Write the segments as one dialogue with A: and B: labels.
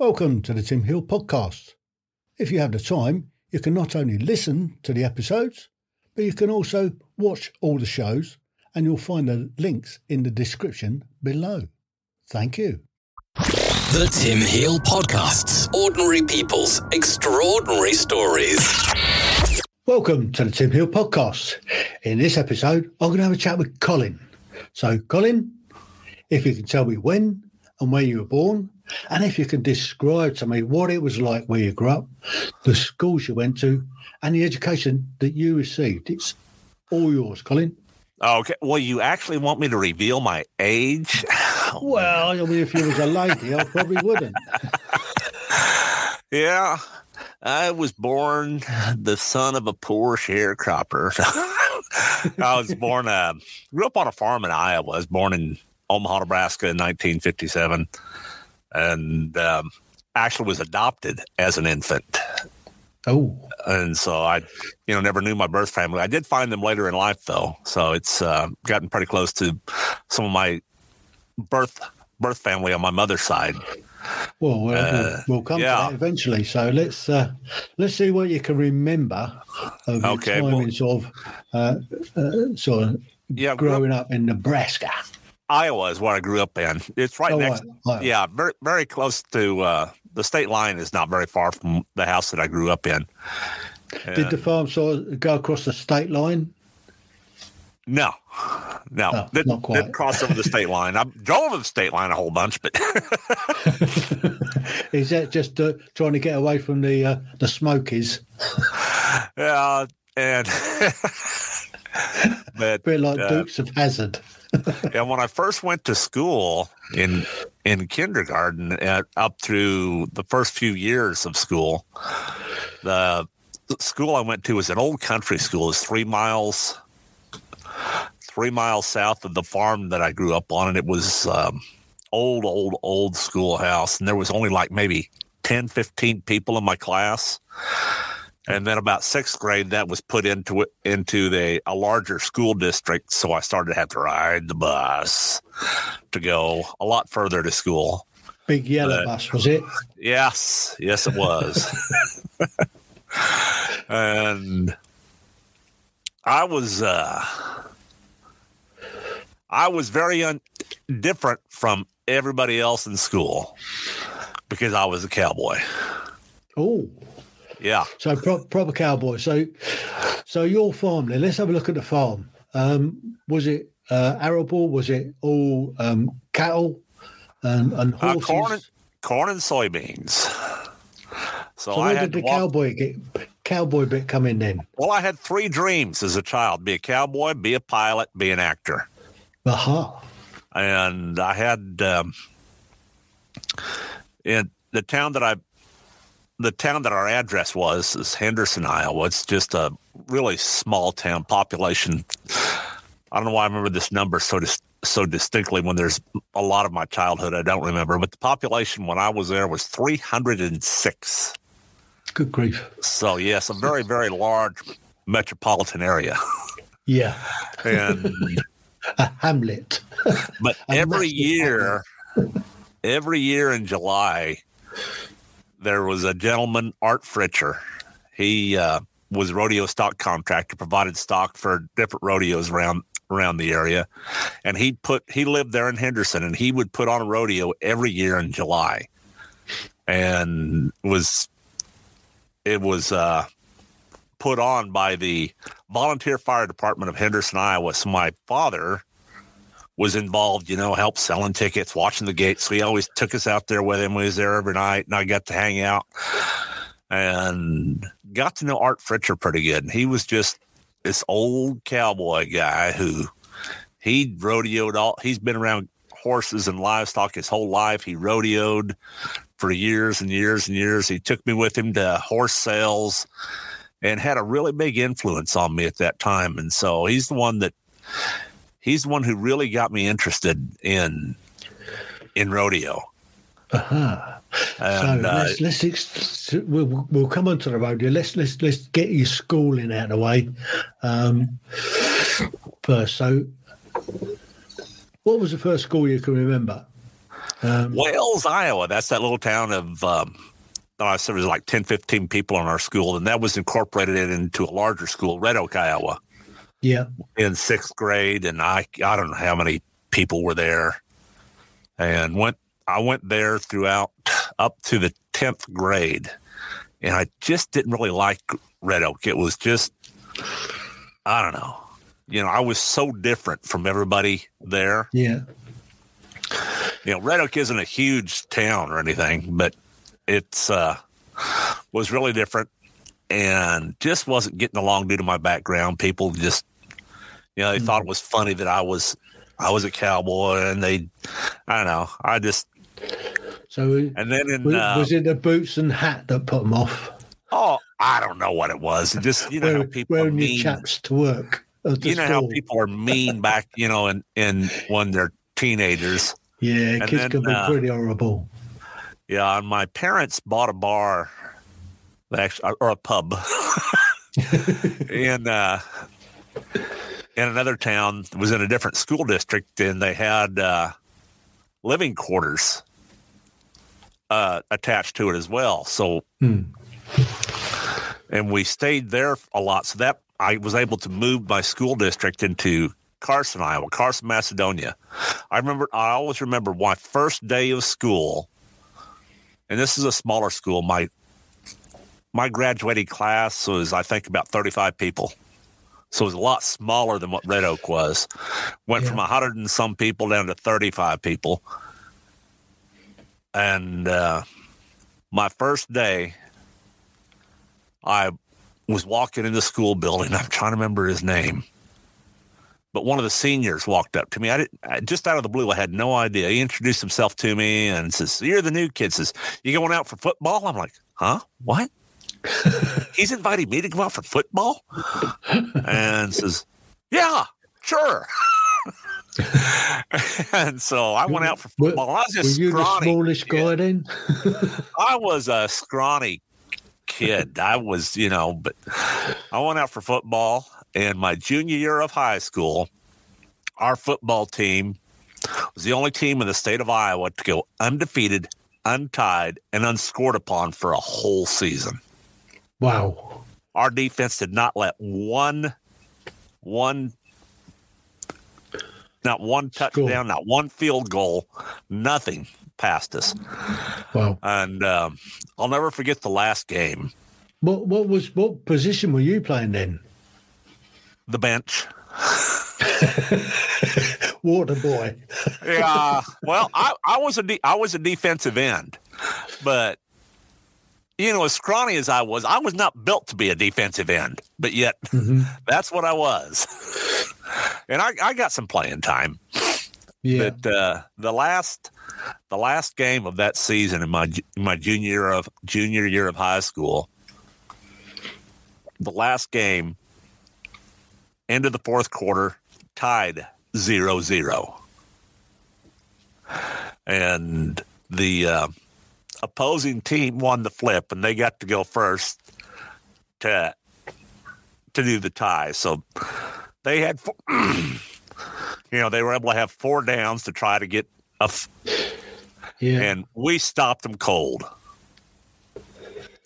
A: Welcome to the Tim Hill podcast. If you have the time, you can not only listen to the episodes, but you can also watch all the shows, and you'll find the links in the description below. Thank you.
B: The Tim Hill Podcasts. Ordinary people's extraordinary stories.
A: Welcome to the Tim Hill podcast. In this episode, I'm going to have a chat with Colin. So, Colin, if you can tell me when and where you were born, and if you can describe to me what it was like where you grew up, the schools you went to, and the education that you received. It's all yours, Colin.
C: Okay. Well, you actually want me to reveal my age?
A: Well, I mean, if you was a lady, I probably wouldn't.
C: yeah. I was born the son of a poor sharecropper. I was born, uh, grew up on a farm in Iowa. I was born in Omaha, Nebraska in 1957 and um, actually was adopted as an infant.
A: Oh,
C: and so I, you know, never knew my birth family. I did find them later in life, though. So it's uh, gotten pretty close to some of my birth birth family on my mother's side.
A: Well, we'll, uh, we'll come yeah. to that eventually. So let's uh, let's see what you can remember of okay, your time well, sort of uh, uh, sort of yeah, growing up, up in Nebraska.
C: Iowa is where I grew up in. It's right oh, next. Iowa. Yeah, very very close to uh, the state line. Is not very far from the house that I grew up in.
A: Did the farm sort go across the state line?
C: No, no,
A: oh, didn't, not quite.
C: didn't cross over the state line. I drove over the state line a whole bunch, but
A: is that just uh, trying to get away from the uh, the Smokies?
C: yeah, and
A: but, like uh, Dukes of Hazzard.
C: and when I first went to school in in kindergarten at, up through the first few years of school, the school I went to was an old country school. It's three miles three miles south of the farm that I grew up on, and it was um, old, old, old schoolhouse, and there was only like maybe 10, 15 people in my class. And then about sixth grade, that was put into into the a larger school district. So I started to have to ride the bus to go a lot further to school.
A: Big yellow but, bus, was it?
C: Yes, yes, it was. and I was uh, I was very un- different from everybody else in school because I was a cowboy.
A: Oh.
C: Yeah.
A: So pro- proper cowboy. So, so your farm. Then let's have a look at the farm. Um, was it uh, arable? Was it all um, cattle and, and horses?
C: Uh, corn, and, corn and soybeans.
A: So, so where did the cowboy get cowboy bit come in then?
C: Well, I had three dreams as a child: be a cowboy, be a pilot, be an actor.
A: Uh-huh.
C: And I had um, in the town that I the town that our address was is Henderson, Iowa. It's just a really small town population. I don't know why I remember this number so dis- so distinctly when there's a lot of my childhood I don't remember, but the population when I was there was 306.
A: Good grief.
C: So, yes, a very, very large metropolitan area.
A: Yeah.
C: and
A: a hamlet.
C: but every year, every year in July, there was a gentleman, Art Fritcher. He uh, was rodeo stock contractor, provided stock for different rodeos around around the area, and he put he lived there in Henderson, and he would put on a rodeo every year in July, and was it was uh, put on by the volunteer fire department of Henderson, Iowa. So my father was involved, you know, helped selling tickets, watching the gates. So he always took us out there with him. We was there every night, and I got to hang out and got to know Art Fritcher pretty good. And he was just this old cowboy guy who he rodeoed all. He's been around horses and livestock his whole life. He rodeoed for years and years and years. He took me with him to horse sales and had a really big influence on me at that time. And so he's the one that he's the one who really got me interested in in rodeo.
A: Uh-huh. And, so uh, let's, let's ex- we'll, we'll come on to the rodeo. Let's let's let's get your schooling out of the way um, first. So, what was the first school you can remember? Um,
C: Wales, Iowa. That's that little town of. Um, oh, I said there was like 10, 15 people in our school, and that was incorporated into a larger school, Red Oak, Iowa,
A: yeah.
C: in sixth grade, and I I don't know how many people were there, and went I went there throughout up to the tenth grade, and I just didn't really like Red Oak. It was just I don't know, you know, I was so different from everybody there.
A: Yeah.
C: you know, Red Oak isn't a huge town or anything, but it's uh was really different and just wasn't getting along due to my background. People just you know, they thought it was funny that I was I was a cowboy and they I don't know. I just
A: So
C: and then in
A: was,
C: uh,
A: was it the boots and hat that put them off?
C: oh I don't know what it was. It just you know
A: Wearing,
C: people
A: wearing your
C: mean.
A: chaps to work.
C: You know how people are mean back, you know, in, in when they're teenagers.
A: Yeah,
C: and
A: kids
C: then,
A: can be
C: uh,
A: pretty horrible.
C: Yeah, and my parents bought a bar, actually, or a pub, and uh, in another town. Was in a different school district, and they had uh, living quarters uh, attached to it as well. So,
A: Hmm.
C: and we stayed there a lot. So that I was able to move my school district into Carson, Iowa, Carson, Macedonia. I remember. I always remember my first day of school and this is a smaller school. My my graduating class was, I think, about thirty five people. So it was a lot smaller than what Red Oak was. Went from
A: Yeah.
C: a hundred and some people down to thirty five people. And uh, my first day, I was walking in the school building. I'm trying to remember his name. But one of the seniors walked up to me. I didn't I, just out of the blue. I had no idea. He introduced himself to me and says, "You're the new kid." Says, "You going out for football?" I'm like, "Huh? What?" He's inviting me to go out for football, and says, "Yeah, sure." and so I went out for
A: Were-
C: football. I was
A: Were
C: just
A: you the smallest
C: kid.
A: guy then?
C: I was a scrawny kid. I was, you know, but I went out for football. And my junior year of high school, our football team was the only team in the state of Iowa to go undefeated, untied, and unscored upon for a whole season.
A: Wow.
C: Our defense did not let one, one, not one touchdown, not one field goal, nothing past us.
A: Wow.
C: And um, I'll never forget the last game.
A: What what was what position were you playing then?
C: the bench.
A: Water boy.
C: Yeah. well, I, I was a de- I was a defensive end, but you know, as scrawny as I was, I was not built to be a defensive end, but yet
A: Mhm.
C: that's what I was. and I, I got some playing time.
A: Yeah.
C: But uh, the last the last game of that season in my my junior year of junior year of high school, the last game, end of the fourth quarter, tied 0-0. and the uh, opposing team won the flip, and they got to go first to to do the tie. So they had. Four, you know, they were able to have four downs to try to get a, f-
A: yeah.
C: and we stopped them cold.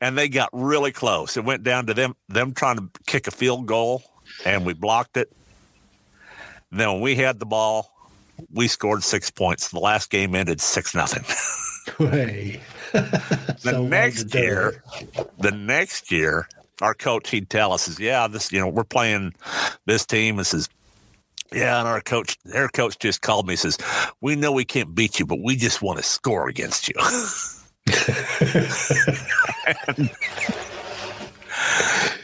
C: And they got really close. It went down to them them trying to kick a field goal, and we blocked it. And then when we had the ball, we scored six points. The last game ended six nothing.
A: Way.
C: The next year, the next year, our coach he'd tell us is, yeah, this you know we're playing this team. This is yeah, and our coach, their coach just called me says, we know we can't beat you, but we just want to score against you.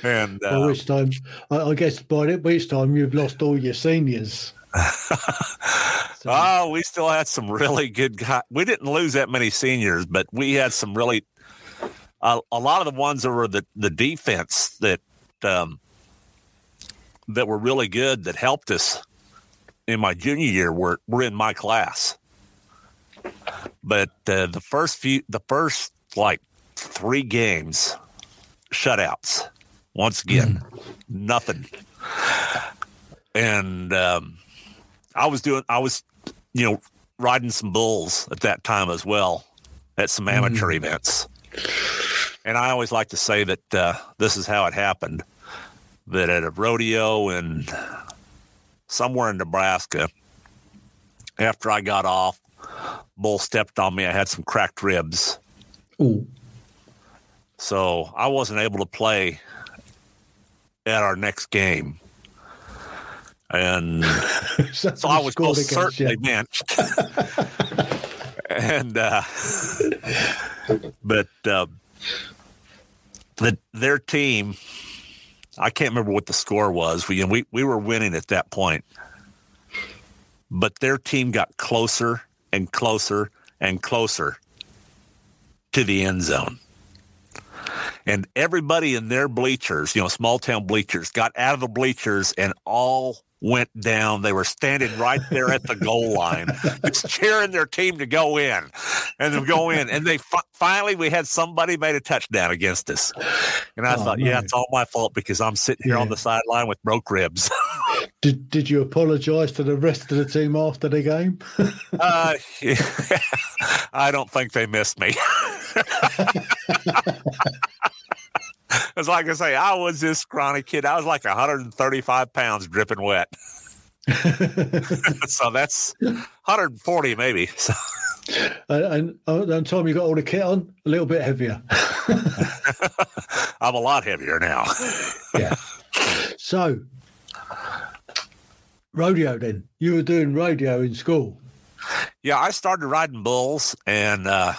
C: and
A: By
C: uh,
A: which time, I, I guess by which time you've lost all your seniors. So,
C: oh, we still had some really good guys. We didn't lose that many seniors, but we had some really uh, a lot of the ones that were the the defense that um, that were really good that helped us in my junior year were were in my class. But uh, the first few, the first like three games, shutouts. Once again, nothing. And um, I was doing, I was, you know, riding some bulls at that time as well at some amateur
A: Mm.
C: events. And I always like to say that uh, this is how it happened that at a rodeo in somewhere in Nebraska, after I got off, bull stepped on me. I had some cracked ribs.
A: Oh,
C: So I wasn't able to play at our next game. And
A: so,
C: I was most certainly
A: you.
C: benched. and uh, but uh, the their team, I can't remember what the score was. We we we were winning at that point, but their team got closer and closer and closer to the end zone. And everybody in their bleachers, you know, small town bleachers, got out of the bleachers and all went down. They were standing right there at the goal line, just cheering their team to go in and to go in. And they fi- finally, we had somebody made a touchdown against us. And I
A: Oh,
C: thought,
A: no.
C: yeah, it's all my fault because I'm sitting here on the sideline with broke ribs.
A: Did Did you apologise to the rest of the team after the game?
C: uh, I don't think they missed me. It's like I say, I was this scrawny kid. I was like 135 pounds dripping wet. so that's 140 maybe. So,
A: and, and uh, and time you got all the kit on, a little bit heavier.
C: I'm a lot heavier now.
A: yeah. So, rodeo. Then you were doing rodeo in school.
C: yeah, I started riding bulls and uh,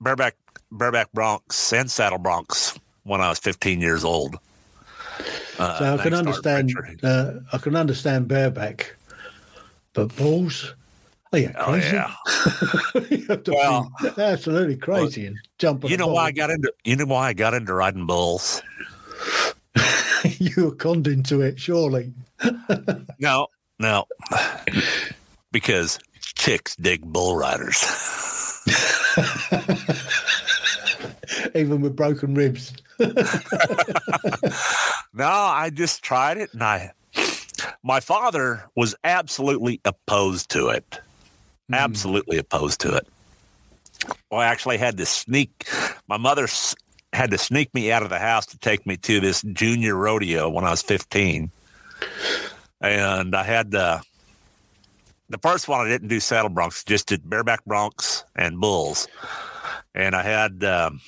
C: bareback bareback broncs and saddle broncs when I was 15 years old. Uh,
A: So I can understand. Uh, I can understand bareback, but bulls. Oh yeah,
C: Oh
A: crazy.
C: yeah.
A: have to
C: Well,
A: absolutely crazy and jump.
C: You know why I got into you know why I got into riding bulls?
A: you were conned into it, surely.
C: No, no. because chicks dig bull riders.
A: Even with broken ribs.
C: No, I just tried it and I my father was absolutely opposed to it. Absolutely opposed to it. Well, I actually had to sneak my mother had to sneak me out of the house to take me to this junior rodeo when I was 15. And I had uh, the first one I didn't do saddle broncs, just did bareback broncs and bulls. And I had um,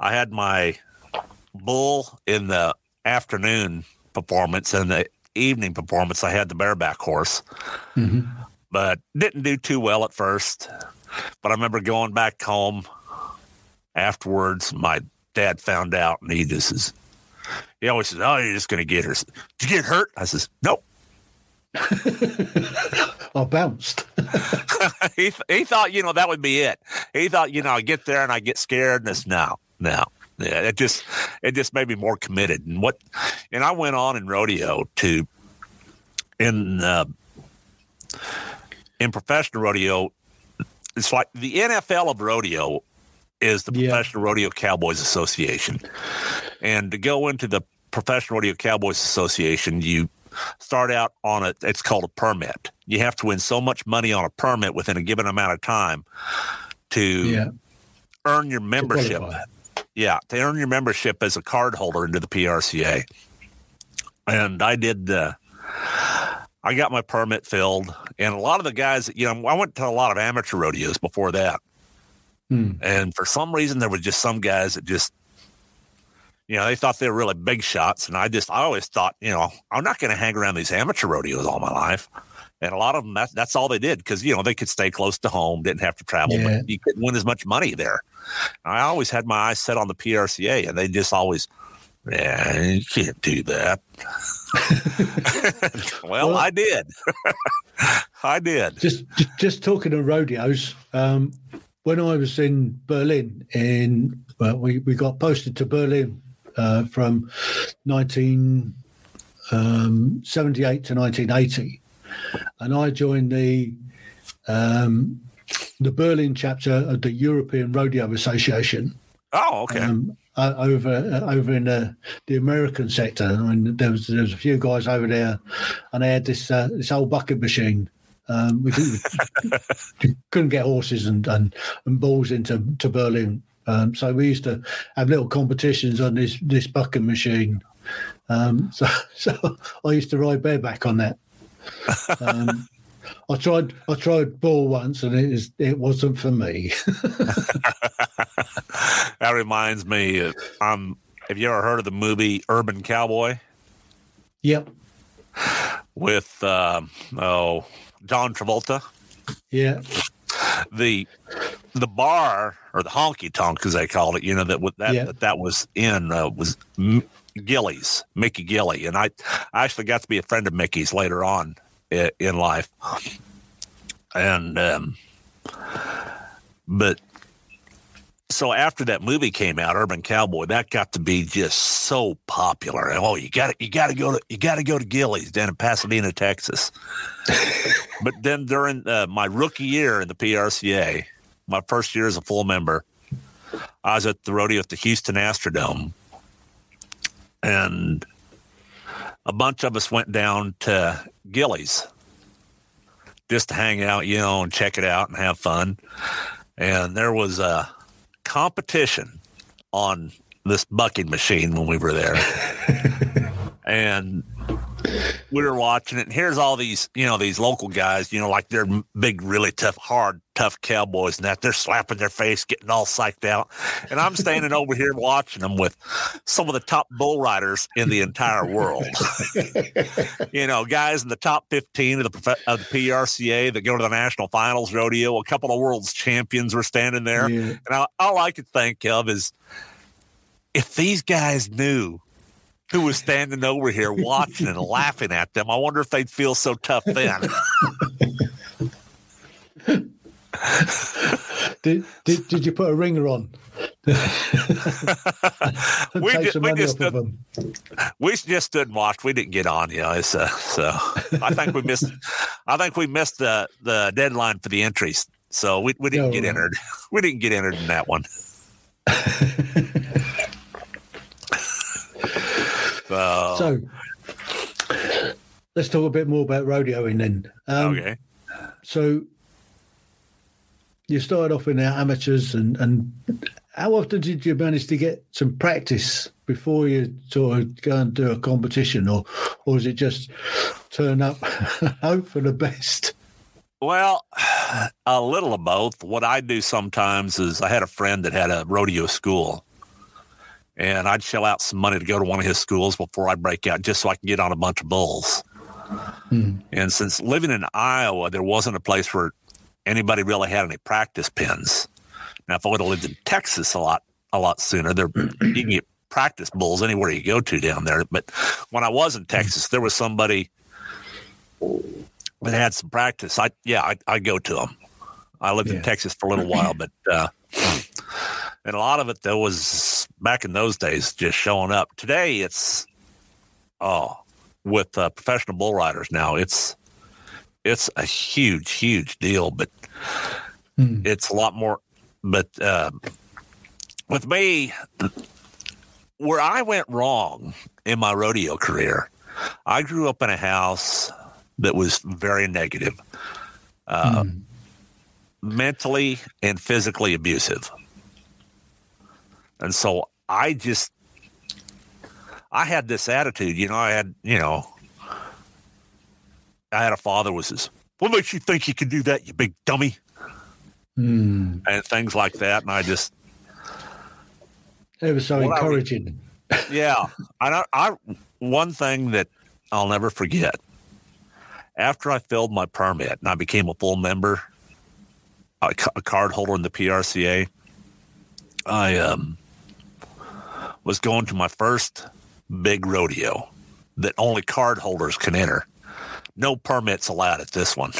C: I had my bull in the afternoon performance and the evening performance I had the bareback horse.
A: Mhm.
C: But didn't do too well at first. But I remember going back home afterwards. My dad found out and he just is he always says, Oh, you're just gonna get her. Did you get hurt? I says, Nope.
A: I bounced.
C: he he thought, you know, that would be it. He thought, you know, I get there and I get scared and it's no, no. Yeah, it just it just made me more committed. And what and I went on in rodeo to in uh, in professional rodeo. It's like the NFL of rodeo is the
A: Yeah.
C: Professional Rodeo Cowboys Association, and to go into the Professional Rodeo Cowboys Association, you start out on a it's called a permit. You have to win so much money on a permit within a given amount of time to
A: Yeah.
C: earn your membership.
A: qualify.
C: Yeah, to earn your membership as a card holder into the PRCA. And I did. Uh, I got my permit filled, and a lot of the guys, you know, I went to a lot of amateur rodeos before that,
A: Hmm.
C: and for some reason, there was just some guys that just, you know, they thought they were really big shots, and I just, I always thought, you know, I'm not going to hang around these amateur rodeos all my life. And a lot of them, that, that's all they did because you know they could stay close to home, didn't have to travel,
A: Yeah.
C: but you couldn't win as much money there. I always had my eyes set on the PRCA, and they just always, yeah, you can't do that. well,
A: Well-
C: I did. I did.
A: Just, just just talking of rodeos. Um, when I was in Berlin, in well, we we got posted to Berlin uh, from nineteen um, seventy eight to nineteen eighty, and I joined the um, the Berlin chapter of the European Rodeo Association.
C: Oh, okay.
A: um, uh, over uh, over in the, the American sector. And there was there was a few guys over there, and they had this uh, this old bucking machine Um, we, couldn't get horses and, and, and bulls into to Berlin, um, so we used to have little competitions on this this bucking machine. Um, so, so I used to ride bareback on that. Um, I tried I tried bull once and it is it wasn't for me.
C: that reminds me. Of, um, have you ever heard of the movie Urban Cowboy?
A: Yep.
C: With uh, oh John Travolta.
A: Yeah.
C: The the bar or the honky tonk as they called it, you know that that
A: Yeah.
C: that, that was in uh, was Gilley's, Mickey Gilley, and I, I actually got to be a friend of Mickey's later on in, life, and um, but so after that movie came out, Urban Cowboy, that got to be just so popular. Oh, you got to you got to go to you got to go to Gilley's down in Pasadena, Texas. but then during uh, my rookie year in the PRCA, my first year as a full member, I was at the rodeo at the Houston Astrodome, and a bunch of us went down to Gilley's just to hang out, you know, and check it out and have fun. And there was a competition on this bucking machine when we were there. and we were watching it. And here's all these, you know, these local guys, you know, like they're big, really tough, hard, tough cowboys and that. They're slapping their face, getting all psyched out. And I'm standing over here watching them with some of the top bull riders in the entire world. you know, guys in the top 15 of the, of the PRCA that go to the national finals rodeo. A couple of world's champions were standing there.
A: Yeah.
C: And I, all I could think of is if these guys knew who was standing over here watching and laughing at them, I wonder if they'd feel so tough then.
A: Did, did did you put a ringer on?
C: we
A: Take
C: ju-
A: some
C: we just stood, we just stood and watched. We didn't get on, you know. Uh, so I think we missed. I think we missed the the deadline for the entries, so we we didn't
A: Oh,
C: get
A: right.
C: entered. We didn't get entered in that one. So,
A: So let's talk a bit more about rodeoing then. Um,
C: okay.
A: So you started off in the amateurs, and, and how often did you manage to get some practice before you sort of go and do a competition, or or was it just turn up, hope for the best?
C: Well, a little of both. What I do sometimes is I had a friend that had a rodeo school, and I'd shell out some money to go to one of his schools before I break out, just so I can get on a bunch of bulls. And since living in Iowa, there wasn't a place where anybody really had any practice pins. Now, if I would have lived in Texas a lot, a lot sooner, there you can get practice bulls anywhere you go to down there. But when I was in Texas, there was somebody that had some practice. I yeah, I I go to them. I lived
A: Yeah.
C: in Texas for a little while, but uh, and a lot of it though was back in those days just showing up. Today it's oh with uh, professional bull riders now it's it's a huge huge deal, but
A: Hmm.
C: it's a lot more. But uh, with me, where I went wrong in my rodeo career, I grew up in a house that was very negative, uh, mentally and physically abusive. And so I just, I had this attitude, you know, I had, you know, I had a father was this, what makes you think you can do that, you big dummy?
A: Hmm.
C: And things like that. And I just,
A: It was so
C: Well, I
A: encouraging.
C: yeah. I, I, one thing that I'll never forget after I filled my permit and I became a full member, a, a card holder in the PRCA, I um, was going to my first big rodeo that only card holders can enter. No permits allowed at this one.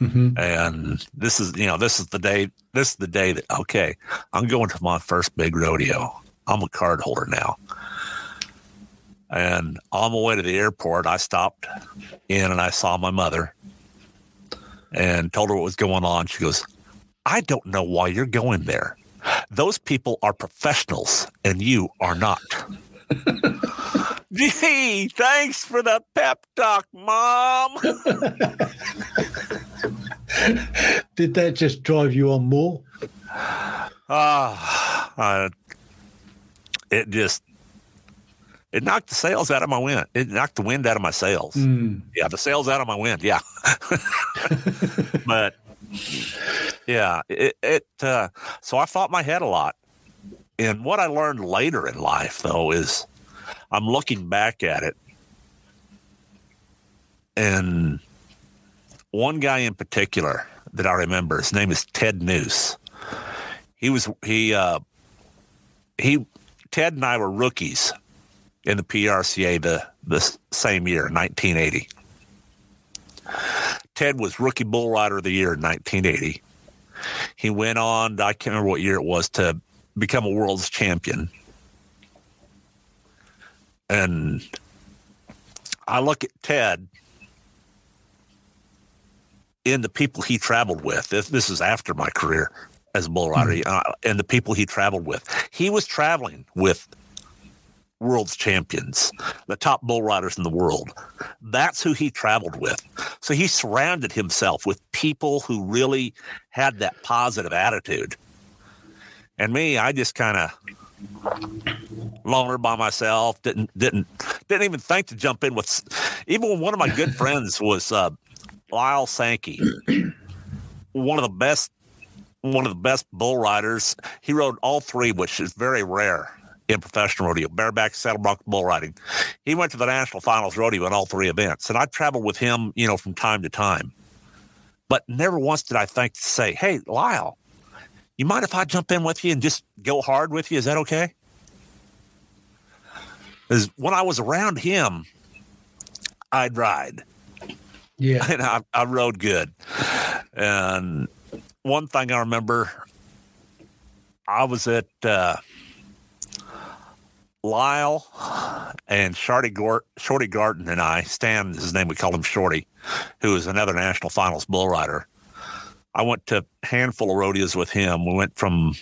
C: Mm-hmm. And this is, you know, this is the day, this is the day that, okay, I'm going to my first big rodeo. I'm a card holder now. And on my way to the airport, I stopped in and I saw my mother and told her what was going on. She goes, I don't know why you're going there. Those people are professionals and you are not. Gee, thanks for the pep talk, Mom.
A: Did that just drive you on more?
C: Ah, uh, it just it knocked the sails out of my wind. It knocked the wind out of my sails.
A: Mm.
C: Yeah, the sails out of my wind. Yeah, but yeah, it. it uh, so I fought my head a lot, and what I learned later in life, though, is I'm looking back at it, and one guy in particular that I remember, his name is Ted Nuce. He was he uh, he Ted and I were rookies in the PRCA the the same year, 1980. Ted was rookie bull rider of the year in 1980. He went on, I can't remember what year it was, to become a world's champion. And I look at Ted in the people he traveled with. This, this is after my career as a bull rider, mm-hmm. uh, and the people he traveled with. He was traveling with world's champions, the top bull riders in the world. That's who he traveled with. So he surrounded himself with people who really had that positive attitude. And me, I just kind of loner by myself. Didn't didn't didn't even think to jump in with. Even when one of my good friends was uh, Lyle Sankey, one of the best one of the best bull riders. He rode all three, which is very rare in professional rodeo, bareback, saddle bronc, bull riding. He went to the national finals rodeo in all three events, and I traveled with him, you know, from time to time. But never once did I think to say, "Hey, Lyle, you mind if I jump in with you and just go hard with you? Is that okay?" Because when I was around him, I'd ride.
A: Yeah,
C: and I, I rode good. And one thing I remember, I was at. Uh, Lyle and Shorty, Gort, Shorty Garden and I, Stan is his name, we call him Shorty, who is another national finals bull rider. I went to a handful of rodeos with him. We went from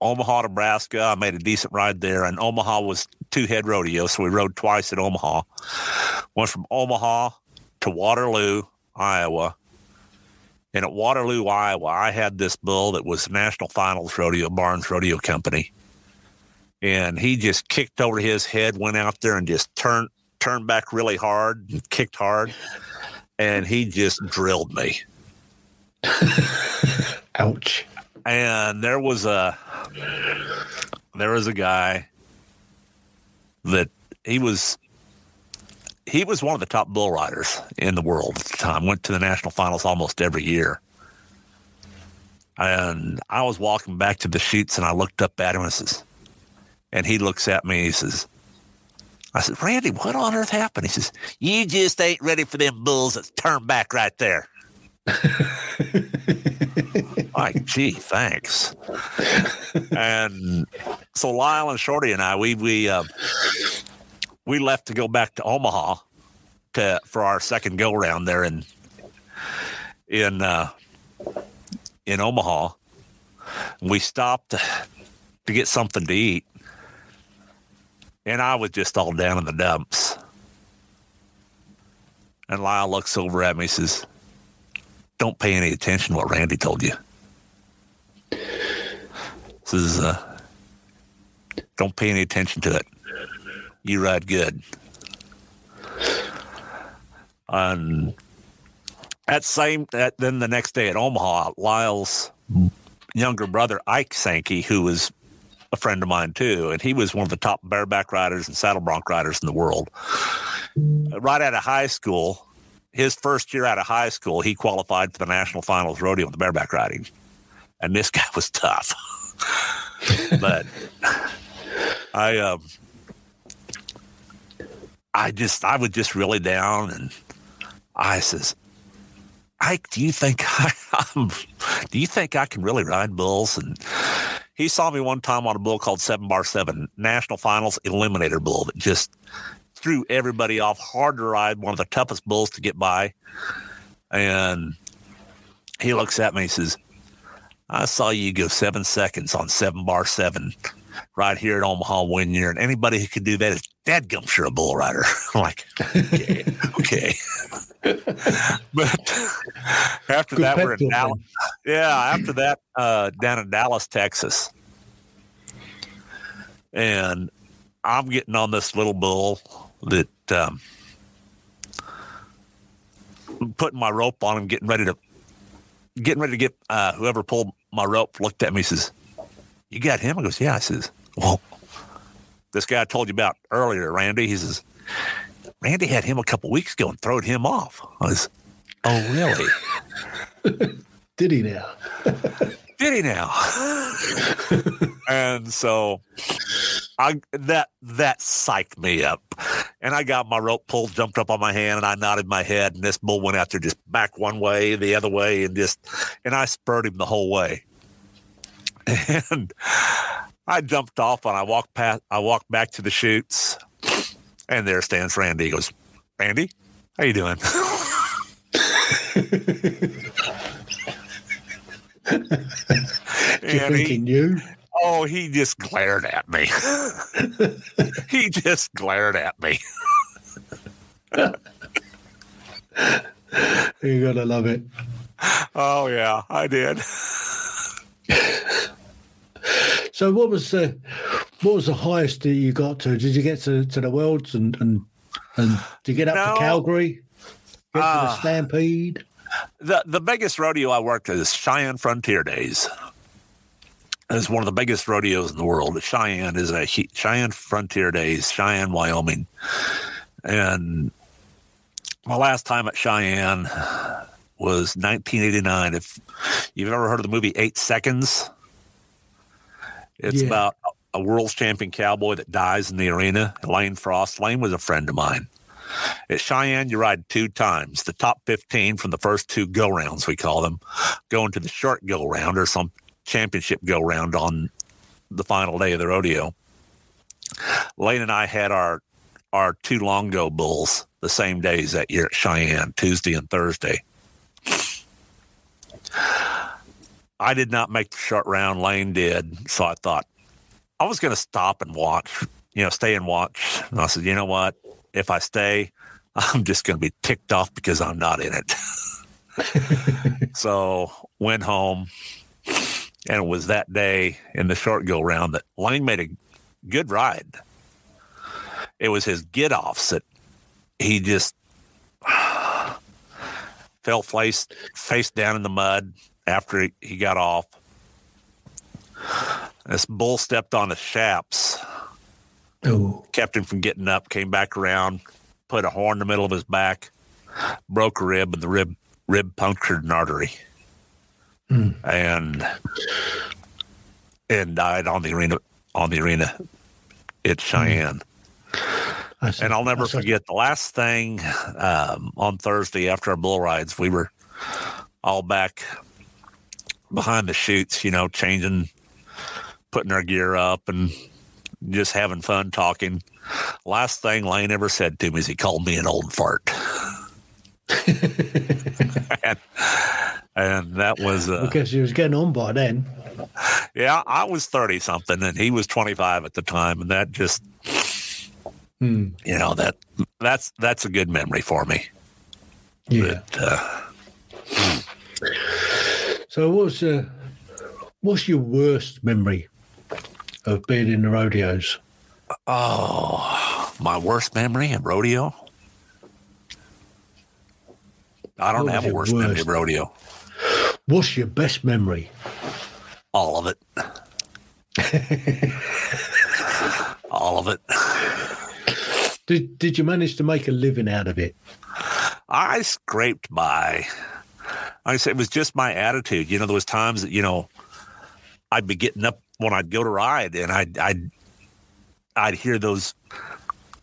C: Omaha, Nebraska. I made a decent ride there, and Omaha was two head rodeo, so we rode twice at Omaha. Went from Omaha to Waterloo, Iowa. And at Waterloo, Iowa, I had this bull that was National Finals Rodeo, Barnes Rodeo Company and he just kicked over his head, went out there and just turned turned back really hard and kicked hard, and he just drilled me.
A: Ouch!
C: And there was a there was a guy that he was he was one of the top bull riders in the world at the time. Went to the national finals almost every year. And I was walking back to the chutes and I looked up at him and says, and he looks at me and he says, I said, Randy, what on earth happened? He says, You just ain't ready for them bulls that turn back right there. like, gee, thanks. and so Lyle and Shorty and I, we we uh, we left to go back to Omaha to for our second go round there in in uh, in Omaha. We stopped to get something to eat, and I was just all down in the dumps. And Lyle looks over at me and says, Don't pay any attention to what Randy told you. Says, uh, Don't pay any attention to it. You ride good. And that same, that, then the next day at Omaha, Lyle's younger brother, Ike Sankey, who was a friend of mine too, and he was one of the top bareback riders and saddle bronc riders in the world. Right out of high school, his first year out of high school, he qualified for the national finals rodeo with the bareback riding, and this guy was tough. but I, um, I just, I was just really down, and I says, Ike, do you think I, I'm, do you think I can really ride bulls? And he saw me one time on a bull called Seven Bar Seven National Finals Eliminator Bull that just threw everybody off. Hard to ride, one of the toughest bulls to get by. And he looks at me and says, I saw you go seven seconds on Seven Bar Seven right here at Omaha one year. And anybody who can do that is Dadgum, sure a bull rider. I'm like, okay, okay. but after
A: Good
C: that, we're in Dallas. Yeah, after that, uh, down in Dallas, Texas. And I'm getting on this little bull that um, I'm putting my rope on him, getting ready to getting ready to get uh, whoever pulled my rope looked at me says, You got him? I goes, Yeah. I says, Well, this guy I told you about earlier, Randy, he says, Randy had him a couple weeks ago and throwed him off. I was, Oh, really?
A: Did he now?
C: Did he now? and so I that that psyched me up. And I got my rope pulled, jumped up on my hand, and I nodded my head, and this bull went out there just back one way, the other way, and just and I spurred him the whole way. And I jumped off and I walked past I walked back to the chutes, and there stands Randy. He goes, Randy, how you doing?
A: Do you
C: And
A: think
C: he-
A: he knew?
C: Oh, he just glared at me. he just glared at me.
A: You're gonna love it.
C: Oh yeah, I did.
A: So, what was the what was the highest that you got to? Did you get to, to the worlds and and and did you get up
C: No.
A: to Calgary? Get to the
C: Ah.
A: Stampede?
C: The the biggest rodeo I worked at is Cheyenne Frontier Days. It's one of the biggest rodeos in the world. Cheyenne is a Cheyenne Frontier Days, Cheyenne, Wyoming, and my last time at Cheyenne was 1989. If you've ever heard of the movie Eight Seconds, it's
A: Yeah.
C: about a world's champion cowboy that dies in the arena. Lane Frost. Lane was a friend of mine. At Cheyenne, you ride two times. The top 15 from the first two go rounds, we call them, go into the short go round or some championship go round on the final day of the rodeo. Lane and I had our our two long go bulls the same days that year at Cheyenne, Tuesday and Thursday. I did not make the short round. Lane did. So I thought I was going to stop and watch, you know, stay and watch. And I said, you know what? If I stay, I'm just going to be ticked off because I'm not in it. so went home, and it was that day in the short go round that Lane made a good ride. It was his get offs that he just fell face face down in the mud after he, got off. This bull stepped on his chaps
A: Oh,
C: kept him from getting up, came back around, put a horn in the middle of his back, broke a rib, and the rib rib punctured an artery. And and died on the arena on the arena at Cheyenne.
A: that's
C: And I'll never forget the last thing um, on Thursday after our bull rides, we were all back behind the chutes, you know, changing, putting our gear up and just having fun talking. Last thing Lane ever said to me is he called me an old fart. and, and that was, uh,
A: because he was getting on by then.
C: yeah, I was 30 something and he was 25 at the time. And that just,
A: Hmm.
C: you know, that that's, that's a good memory for me.
A: Yeah.
C: But, uh,
A: So, what's uh, what's your worst memory of being in the rodeos?
C: Oh, my worst memory of rodeo? I don't
A: What
C: have a
A: your
C: worst memory of rodeo.
A: What's your best memory?
C: All of it. All of it.
A: Did Did you manage to make a living out of it?
C: I scraped by. I said, it was just my attitude. You know, there was times that, you know, I'd be getting up when I'd go to ride and I'd, I'd, I'd hear those,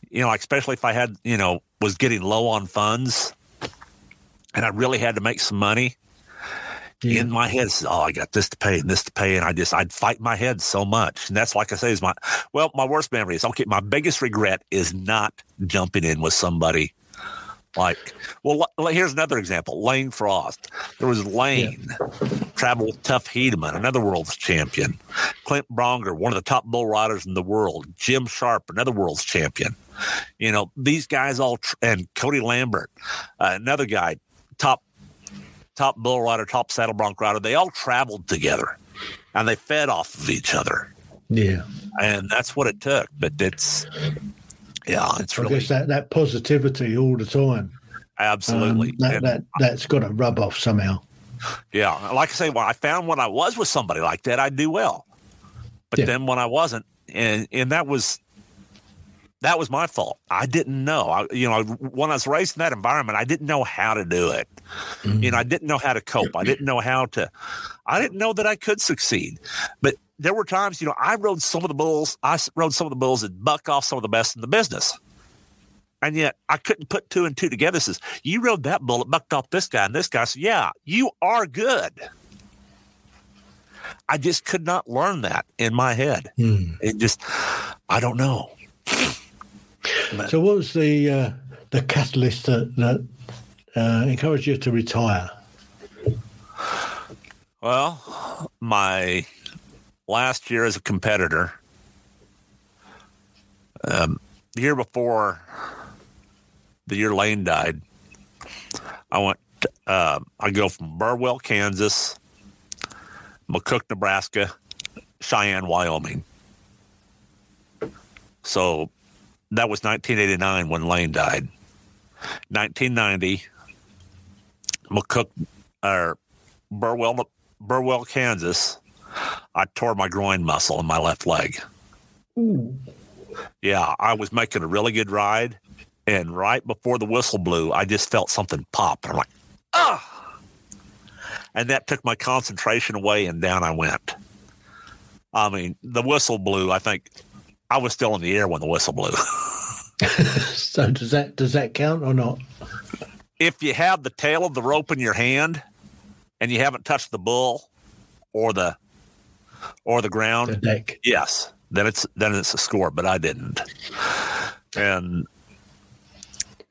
C: you know, like especially if I had, you know, was getting low on funds and I really had to make some money.
A: Yeah.
C: in my head, oh, I got this to pay and this to pay, and I just I'd fight my head so much, and that's like I say is my well, my worst memory is okay. My biggest regret is not jumping in with somebody Like, well, l- here's another example Lane Frost. There was Lane, traveled with Tuff Hedeman, another world's champion. Clint Branger, one of the top bull riders in the world. Jim Sharp, another world's champion. You know, these guys all, tr- and Cody Lambert, uh, another guy, top top bull rider, top saddle bronc rider. They all traveled together and they fed off of each other.
A: Yeah.
C: And that's what it took. But it's, yeah, it's
A: I
C: really
A: guess that, that positivity all the time.
C: absolutely.
A: Um, that,
C: And-
A: that, that's got to rub off somehow.
C: Yeah, like I say, when I found when I was with somebody like that, I'd do well. But
A: Yeah.
C: then when I wasn't, and and that was that was my fault. I didn't know. I, you know, when I was raised in that environment, I didn't know how to do it. You know, I didn't know how to cope. I didn't know how to. I didn't know that I could succeed. But there were times, you know, I rode some of the bulls. I rode some of the bulls that buck off some of the best in the business. And yet I couldn't put two and two together. Says you rode that bull that bucked off this guy and this guy. So yeah, you are good. I just could not learn that in my head.
A: Hmm.
C: It just, I don't know.
A: So, what was the uh, the catalyst that, that uh, encouraged you to retire?
C: Well, my last year as a competitor, um, the year before the year Lane died, I went, uh, I go from Burwell, Kansas, McCook, Nebraska, Cheyenne, Wyoming. So that was 1989 when Lane died. 1990, McCook, or Burwell, Burwell, Kansas, I tore my groin muscle in my left leg. Yeah, I was making a really good ride, and right before the whistle blew, I just felt something pop. And I'm like, ah! And that took my concentration away, and down I went. I mean, the whistle blew. I think I was still in the air when the whistle blew.
A: So, does that does that count or not?
C: if you have the tail of the rope in your hand and you haven't touched the bull or the or the ground,
A: The deck.
C: yes, then it's then it's a score. But I didn't, and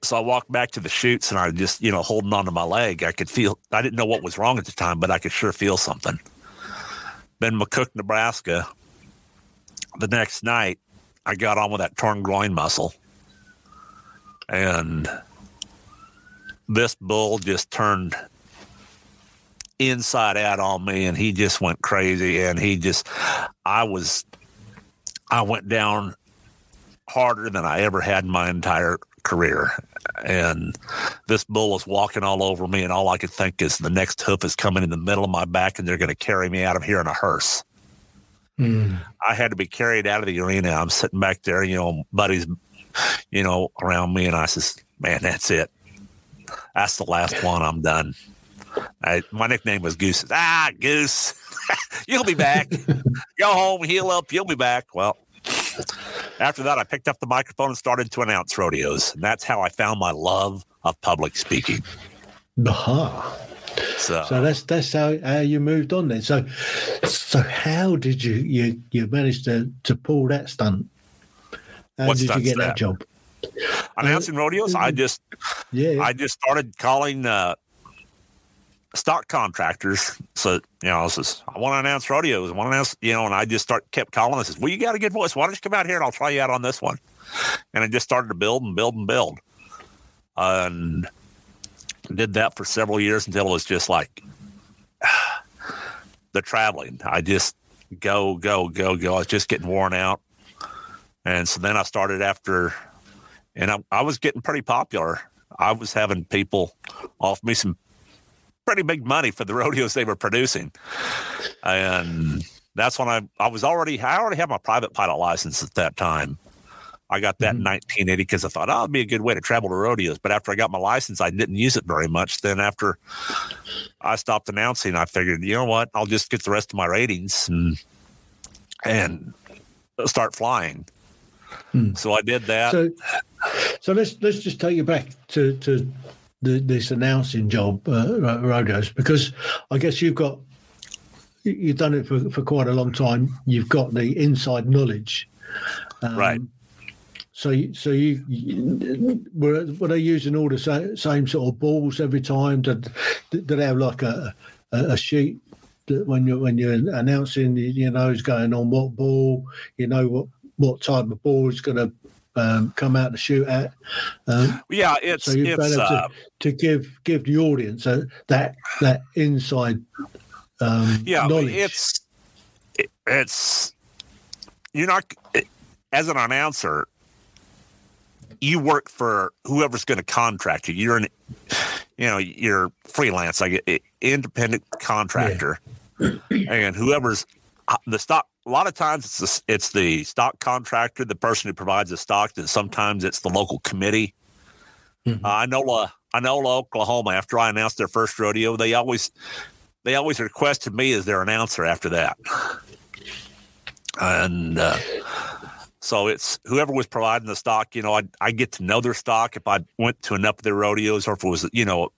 C: so I walked back to the chutes and I just you know holding onto my leg. I could feel I didn't know what was wrong at the time, but I could sure feel something. Then McCook, Nebraska. The next night, I got on with that torn groin muscle, and this bull just turned inside out on me and he just went crazy and he just I was I went down harder than I ever had in my entire career. And this bull is walking all over me and all I could think is the next hoof is coming in the middle of my back and they're going to carry me out of here in a hearse.
A: Hmm.
C: I had to be carried out of the arena. I'm sitting back there, you know, buddies, you know, around me, and I says, "Man, that's it. That's the last one. I'm done." I, my nickname was Goose. Ah, Goose, you'll be back. Go home, heal up. You'll be back. Well, after that, I picked up the microphone and started to announce rodeos, and that's how I found my love of public speaking.
A: Aha.
C: So,
A: So that's that's how, how you moved on then. So so how did you you, you manage to, to pull that stunt? How
C: What
A: did you get that,
C: that?
A: job?
C: announcing rodeos, I just
A: Yeah.
C: I just started calling uh, stock contractors. So you know, I says I want to announce rodeos. I want to announce, you know, and I just start kept calling. I says, "Well, you got a good voice. Why don't you come out here and I'll try you out on this one?" And I just started to build and build and build, and did that for several years until it was just like the traveling. I just go, go, go, go. I was just getting worn out, and so then I started after and I, I was getting pretty popular. I was having people off me some pretty big money for the rodeos they were producing, and that's when I I was already I already had my private pilot license at that time. I got that in mm-hmm. 1980 because I thought, oh, it'd be a good way to travel to rodeos. But after I got my license, I didn't use it very much. Then after I stopped announcing, I figured, you know what, I'll just get the rest of my ratings and and start flying. Hmm. So I did that.
A: So so let's let's just take you back to to the, this announcing job, uh, ro- rodeos, because I guess you've got you- you've done it for, for quite a long time. You've got the inside knowledge. Um,
C: Right.
A: So, you- so you, you were were they using all the same, same sort of balls every time? Did did they have like a a, a sheet that when you when you're announcing, you know, who's going on what ball, you know what what type of ball is going to um, come out to chute at. Um,
C: Yeah, it's
A: so you've
C: it's uh,
A: to, to give give the audience a, that that inside um,
C: yeah,
A: knowledge.
C: it's it- it's you're not as an announcer. You work for whoever's going to contract you. You're an, you know, you're freelance, like independent contractor, and whoever's the stock. A lot of times it's the, it's the stock contractor, the person who provides the stock, and sometimes it's the local committee.
A: Mhm.
C: Uh, I know, uh, I know, Oklahoma. After I announced their first rodeo, they always they always requested me as their announcer after that. And uh, so it's whoever was providing the stock, you know, I, I get to know their stock if I went to enough of their rodeos or if it was, you know,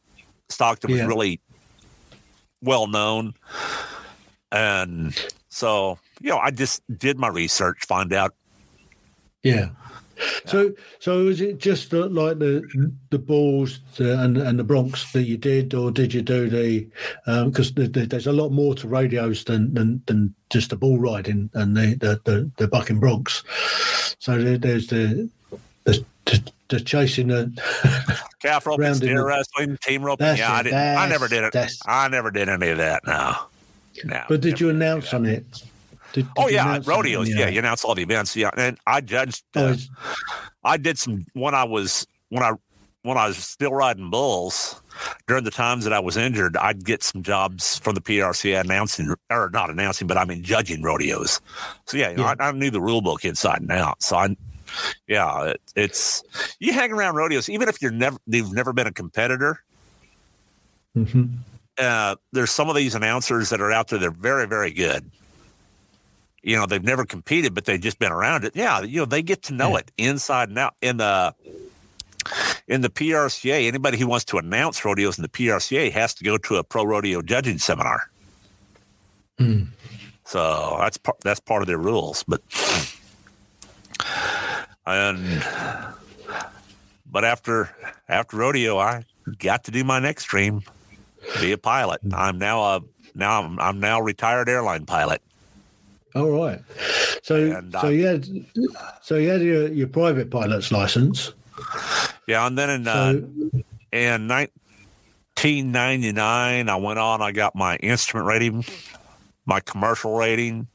C: stock that was
A: Yeah.
C: really well known. And so, you know, I just did my research, find out.
A: Yeah. So, so is it just the, like the the balls uh, and and the broncs that you did, or did you do the? Because the, the, there's a lot more to rodeos than than, than just the bull riding and the the, the, the bucking broncs. So there, there's the the, the, the chasing the.
C: Calf roping, steer
A: the-
C: wrestling, team roping. Yeah, I didn't. I never did it. I never did any of that. No. No.
A: But did you announce on it? Did, did
C: Oh yeah,
A: announce on it?
C: rodeos. Yeah, you announce all the events. Yeah, and I judged.
A: Oh,
C: Uh,
A: it's-
C: I did some when I was when I when I was still riding bulls during the times that I was injured. I'd get some jobs from the PRC announcing or not announcing, but I mean judging rodeos. So yeah, you know,
A: Yeah.
C: I, I knew the rule book inside and out. So I, yeah, it, it's you hang around rodeos even if you're never you've never been a competitor.
A: Mhm.
C: Uh, there's some of these announcers that are out there. They're very very good. You know, they've never competed, but they've just been around it. Yeah, you know, they get to know
A: Yeah.
C: it inside and out. In the in the PRCA, anybody who wants to announce rodeos in the PRCA has to go to a pro rodeo judging seminar.
A: Hmm.
C: So that's part that's part of their rules. But and but after after rodeo, I got to do my next dream, be a pilot. I'm now a now I'm, I'm now retired airline pilot.
A: All right. So,
C: And,
A: so
C: uh,
A: you had, so you had your, your private pilot's license.
C: Yeah, and then in uh, in 1999, I went on. I got my instrument rating, my commercial rating,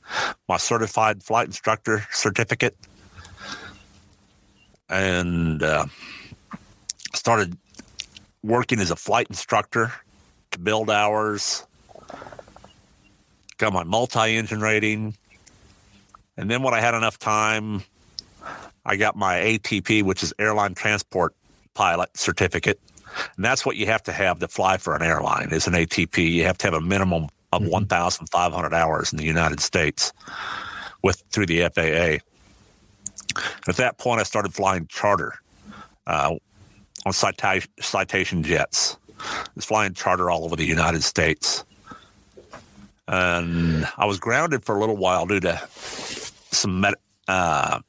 C: my certified flight instructor certificate, and uh, started working as a flight instructor build hours. Got my multi-engine rating, and then when I had enough time, I got my ATP, which is airline transport pilot certificate. And that's what you have to have to fly for an airline is an ATP. You have to have a minimum of 1,500 hours in the United States with through the FAA. At that point, I started flying charter uh, on cita- citation jets. Was flying charter all over the United States. And I was grounded for a little while due to some med- uh,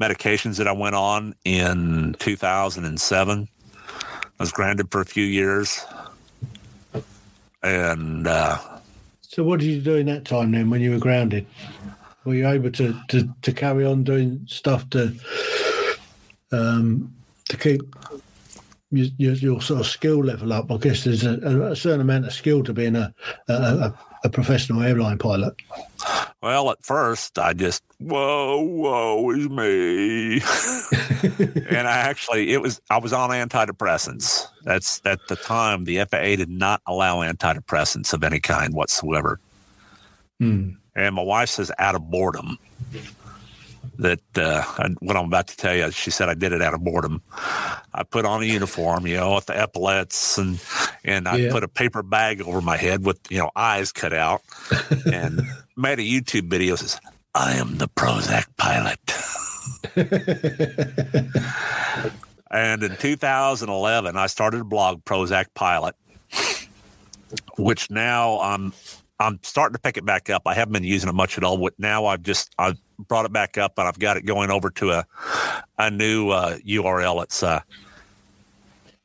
C: medications that I went on in 2007. I was grounded for a few years. And uh,
A: so what did you do in that time then when you were grounded? Were you able to, to, to carry on doing stuff to um, to keep your, sort of skill level up? I guess there's a, a certain amount of skill to being a, a, a, a professional airline pilot.
C: well, at first, I just, whoa, whoa, is me. and I actually, it was, I was on antidepressants. That's at the time, the FAA did not allow antidepressants of any kind whatsoever.
A: Hmm.
C: And my wife says out of boredom that uh, and what I'm about to tell you, she said I did it out of boredom. I put on a uniform, you know, with the epaulets and and I
A: Yeah.
C: put a paper bag over my head with you know eyes cut out and made a YouTube video says I am the Prozac pilot. and in 2011, I started a blog, Prozac Pilot, which now I'm I'm starting to pick it back up. I haven't been using it much at all. But now I've just I've brought it back up and I've got it going over to a a new uh, URL. It's uh,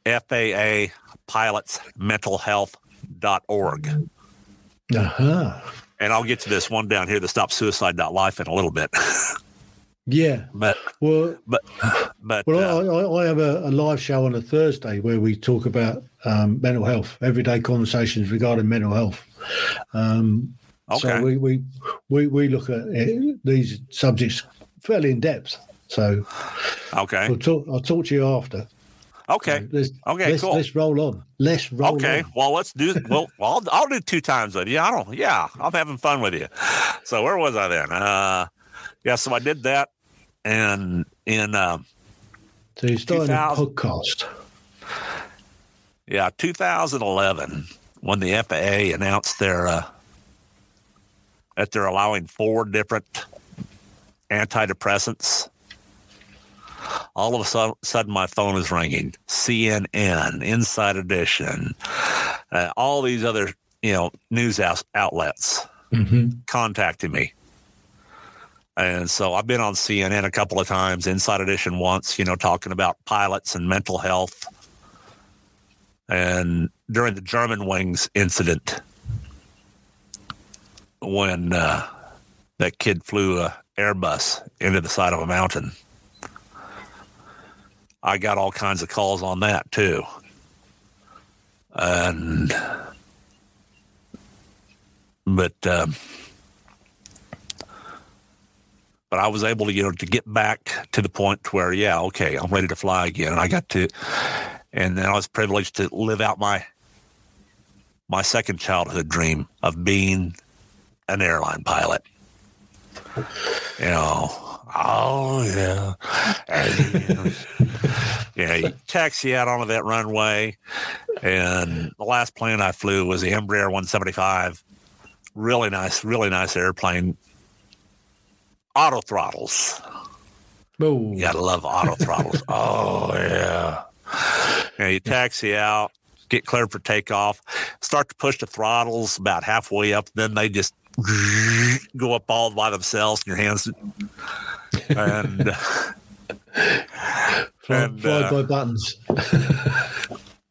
C: FAA Pilots Mental Health.org.
A: Uh-huh.
C: And I'll get to this one down here, the Stop Suicide.life in a little bit.
A: Yeah.
C: but
A: Well,
C: but but
A: well,
C: uh,
A: I, I, I have a, a live show on a Thursday where we talk about um, mental health, everyday conversations regarding mental health. Um,
C: okay.
A: So we, we we we look at it, these subjects fairly in depth. So
C: okay.
A: we'll talk. I'll talk to you after.
C: Okay.
A: So let's,
C: Okay,
A: Let's,
C: cool.
A: let's roll on. Let's roll
C: Okay,
A: on.
C: well, let's do. Well, I'll, I'll do two times with you. I don't. Yeah, I'm having fun with you. So where was I then? Uh, yeah, so I did that, and in uh,
A: So you started a
C: 2000.
A: podcast.
C: yeah 2011 when the FAA announced their uh, that they're allowing four different antidepressants. All of a sudden, sudden my phone is ringing. CNN, Inside Edition, uh, all these other you know news outs- outlets.
A: hmm
C: contacting me. And so I've been on CNN a couple of times, Inside Edition once, you know, talking about pilots and mental health. And during the Germanwings incident, when uh, that kid flew a Airbus into the side of a mountain, I got all kinds of calls on that too. And, but, um, but I was able to, you know, to get back to the point where, yeah, okay, I'm ready to fly again. And I got to, and then I was privileged to live out my, my second childhood dream of being an airline pilot. You know, oh yeah, and, you know, yeah. You taxi out onto that runway, and the last plane I flew was the Embraer 175. Really nice, really nice airplane. Auto throttles.
A: Oh,
C: You gotta love auto throttles. oh yeah. Yeah, you taxi out, get cleared for takeoff, start to push the throttles about halfway up, then they just go up all by themselves in your hands. And and, uh,
A: by buttons.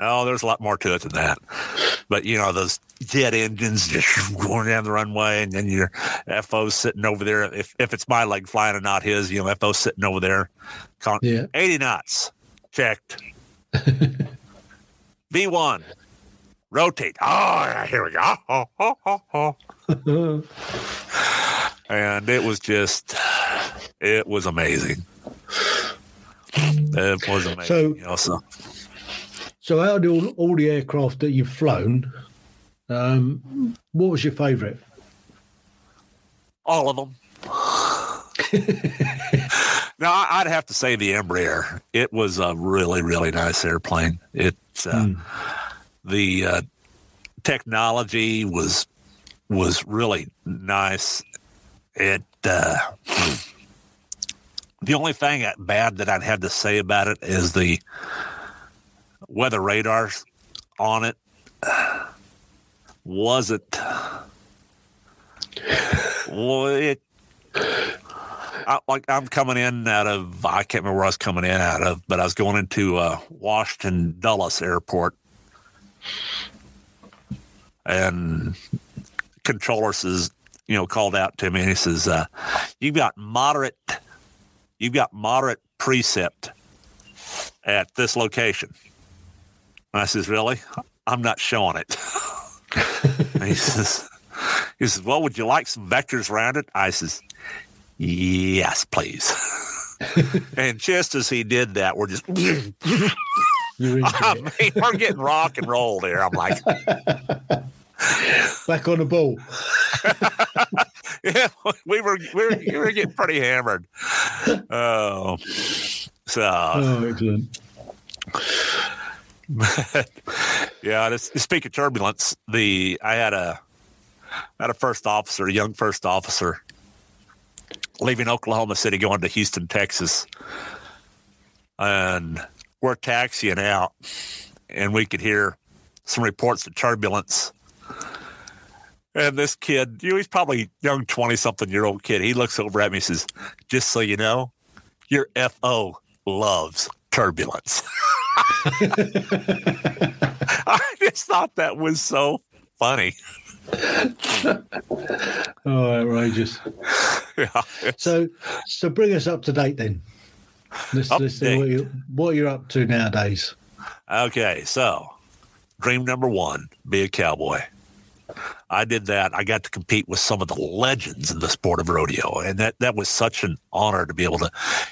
C: oh, there's a lot more to it than that. But you know, those jet engines just going down the runway and then your FO sitting over there. If if it's my leg flying and not his, you know, FO sitting over there.
A: Yeah.
C: 80 knots. Checked. V1. Rotate. Oh, here we go. Oh, oh, oh. And it was just, it was amazing. It was amazing.
A: So-
C: you know, so
A: So out of all, all the aircraft that you've flown, um, what was your favourite?
C: all of them. now, I'd have to say the Embraer. It was a really, really nice airplane. It's uh, the uh, technology was was really nice. It uh, the only thing bad that I'd have to say about it is the weather radars on it wasn't well, it. I, like I'm coming in out of I can't remember where I was coming in out of, but I was going into uh, Washington Dulles Airport, and controller says, you know, called out to me and he says, uh, "You've got moderate, you've got moderate precip at this location." And I says, "Really? I'm not showing it." he says. He says, Well, would you like some vectors around it? I says, Yes, please. and just as he did that, we're just,
A: You're
C: I mean, we're getting rock and roll there. I'm like,
A: Back on the ball.
C: Yeah, we were, we were, we were getting pretty hammered. Oh, so,
A: Oh, excellent.
C: yeah, to speak of turbulence, the, I had a, I had a first officer, a young first officer, leaving Oklahoma City going to Houston, Texas. And we're taxiing out, and we could hear some reports of turbulence. And this kid, you know, he's probably young 20 something year old kid. He looks over at me and says, Just so you know, your FO loves turbulence. I just thought that was so funny.
A: oh, outrageous.
C: Yeah.
A: So, so bring us up to date then. Let's, let's see what,
C: date.
A: you, what you're up to nowadays.
C: Okay, so dream number one be a cowboy. I did that. I got to compete with some of the legends in the sport of rodeo, and that that was such an honor to be able to,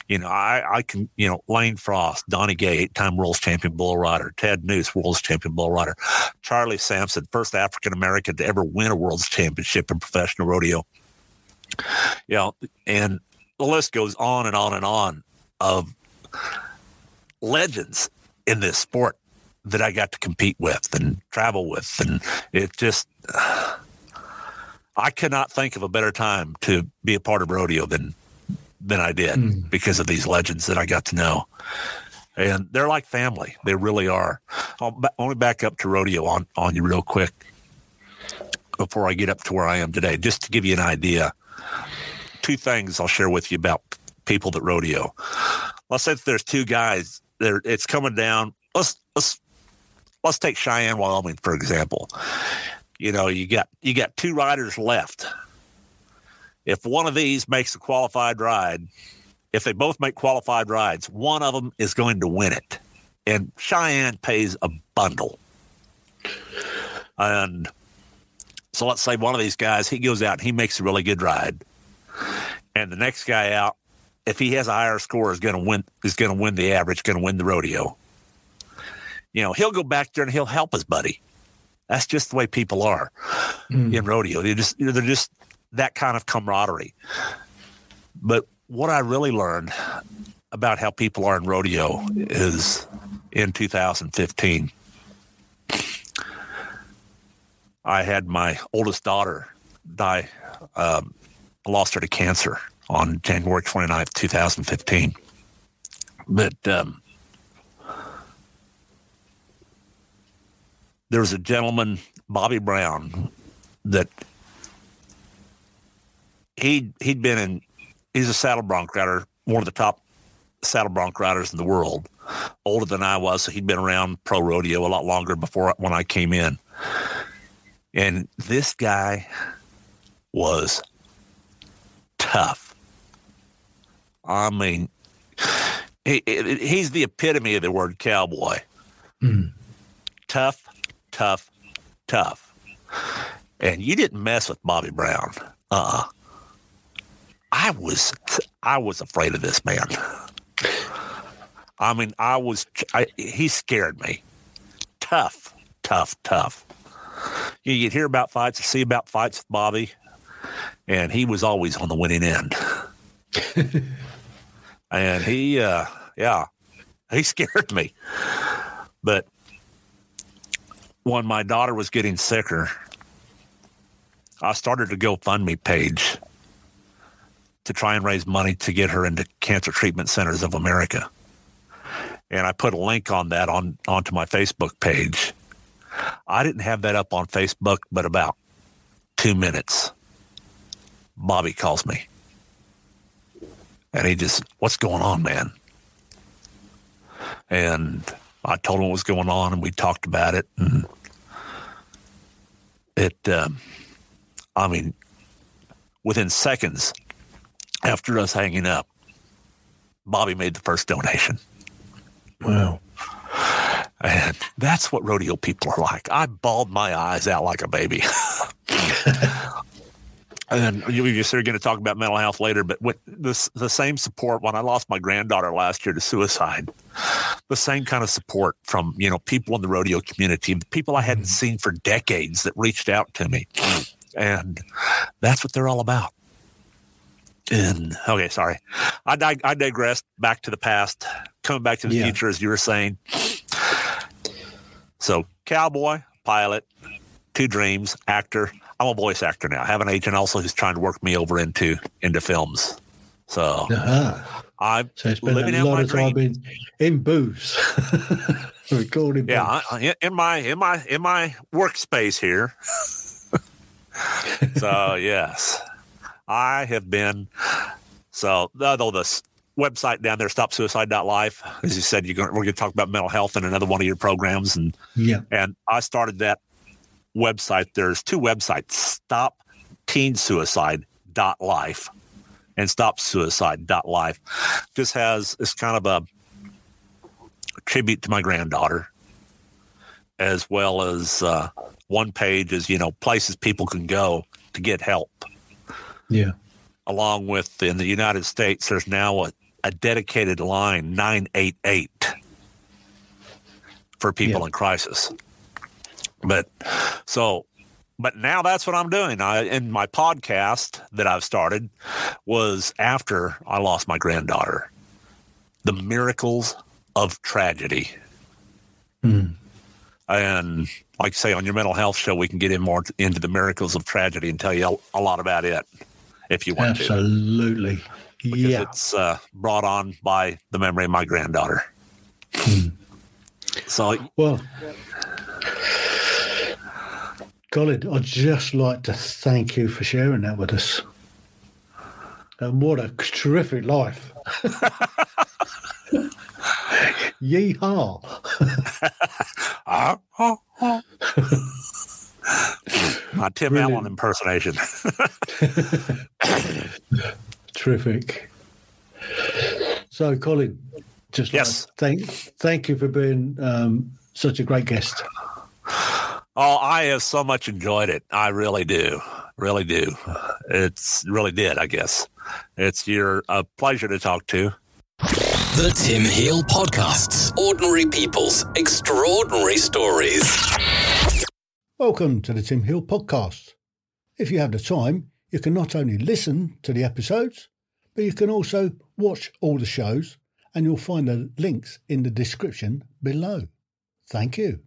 C: you know, I I can you know Lane Frost, Donnie Gay, eight time world's champion bull rider, Ted Nuce, world's champion bull rider, Charlie Sampson, first African American to ever win a world's championship in professional rodeo. You know, and the list goes on and on and on of legends in this sport that I got to compete with and travel with. And it just, I cannot think of a better time to be a part of rodeo than, than I did
A: Mm.
C: because of these legends that I got to know. And they're like family. They really are. I'll only back up to rodeo on, on you real quick before I get up to where I am today, just to give you an idea. Two things I'll share with you about people that rodeo. Let's say there's two guys. There, it's coming down. Let's let's let's take Cheyenne, Wyoming, for example. You know, you got you got two riders left. If one of these makes a qualified ride, if they both make qualified rides, one of them is going to win it. And Cheyenne pays a bundle. And so let's say one of these guys, he goes out and he makes a really good ride. And the next guy out, if he has a higher score, is going to win. Is going to win the average. Going to win the rodeo. You know, he'll go back there and he'll help his buddy. That's just the way people are
A: Mm.
C: in rodeo. They just they're just that kind of camaraderie. But what I really learned about how people are in rodeo is in 2015. I had my oldest daughter die. Um, lost her to cancer on January 29th, 2015. But um, there was a gentleman, Bobby Brown, that he he'd been in. He's a saddle bronc rider, one of the top saddle bronc riders in the world. Older than I was, so he'd been around pro rodeo a lot longer before when I came in. And this guy was tough. I mean, he, he- he's the epitome of the word cowboy.
A: Mm.
C: Tough, tough, tough. And you didn't mess with Bobby Brown. Uh-uh. I was I was afraid of this man. I mean, I was I, he scared me. Tough, tough, tough. You, you'd hear about fights, see about fights with Bobby, and he was always on the winning end. and he, uh, yeah, he scared me. But when my daughter was getting sicker, I started a GoFundMe page to try and raise money to get her into Cancer Treatment Centers of America. And I put a link on that on onto my Facebook page. I didn't have that up on Facebook, but about two minutes, Bobby calls me. And he just, what's going on, man? And I told him what was going on, and we talked about it. And it, um, I mean, within seconds after us hanging up, Bobby made the first donation.
A: Wow.
C: And that's what rodeo people are like. I bawled my eyes out like a baby. and you you said you're going to talk about mental health later, but with this, the same support when I lost my granddaughter last year to suicide, the same kind of support from you know people in the rodeo community, the people I hadn't mm-hmm. seen for decades that reached out to me, and that's what they're all about. And okay, sorry, I dig- I digressed back to the past, coming back to the
A: Yeah.
C: future as you were saying. So, cowboy, pilot, two dreams, actor. I'm a voice actor now. I have an agent also who's trying to work me over into into films. So
A: Uh-huh.
C: I'm
A: So it's been
C: living
A: a
C: out
A: lot
C: my
A: of time in, in booths, recording.
C: Yeah,
A: booths.
C: I, I- in my in my in my workspace here, so yes, I have been. So although this website down there, stopsuicide.life, as you said, you're going, we're going to talk about mental health in another one of your programs, and
A: Yeah.
C: and I started that website. There's two websites: Stop Teen Suicide dot life and Stop Suicide dot life. Just has it's kind of a tribute to my granddaughter, as well as uh, one page is you know places people can go to get help.
A: Yeah.
C: Along with in the United States, there's now a, a dedicated line nine eight eight for people
A: Yeah.
C: in crisis. But so, but now that's what I'm doing. I in my podcast that I've started was after I lost my granddaughter. The miracles of tragedy.
A: Mm.
C: And like I say on your mental health show, we can get in more into the miracles of tragedy and tell you a, a lot about it if you want to.
A: Absolutely.
C: Because
A: Yeah.
C: it's uh, brought on by the memory of my granddaughter. So
A: Well, Colin, I'd just like to thank you for sharing that with us. And what a terrific life. Yeehaw.
C: Ah, ah, ah. My Tim
A: Brilliant.
C: Allen impersonation.
A: Terrific. So, Colin, just
C: Yes.
A: to thank thank you for being um, such a great guest.
C: Oh, I have so much enjoyed it. I really do. Really do. It's really did, I guess. It's you're a uh, pleasure to talk to.
B: The Tim Hill Podcasts. Ordinary people's extraordinary stories.
A: Welcome to the Tim Hill podcast. If you have the time, you can not only listen to the episodes, but you can also watch all the shows, and you'll find the links in the description below. Thank you.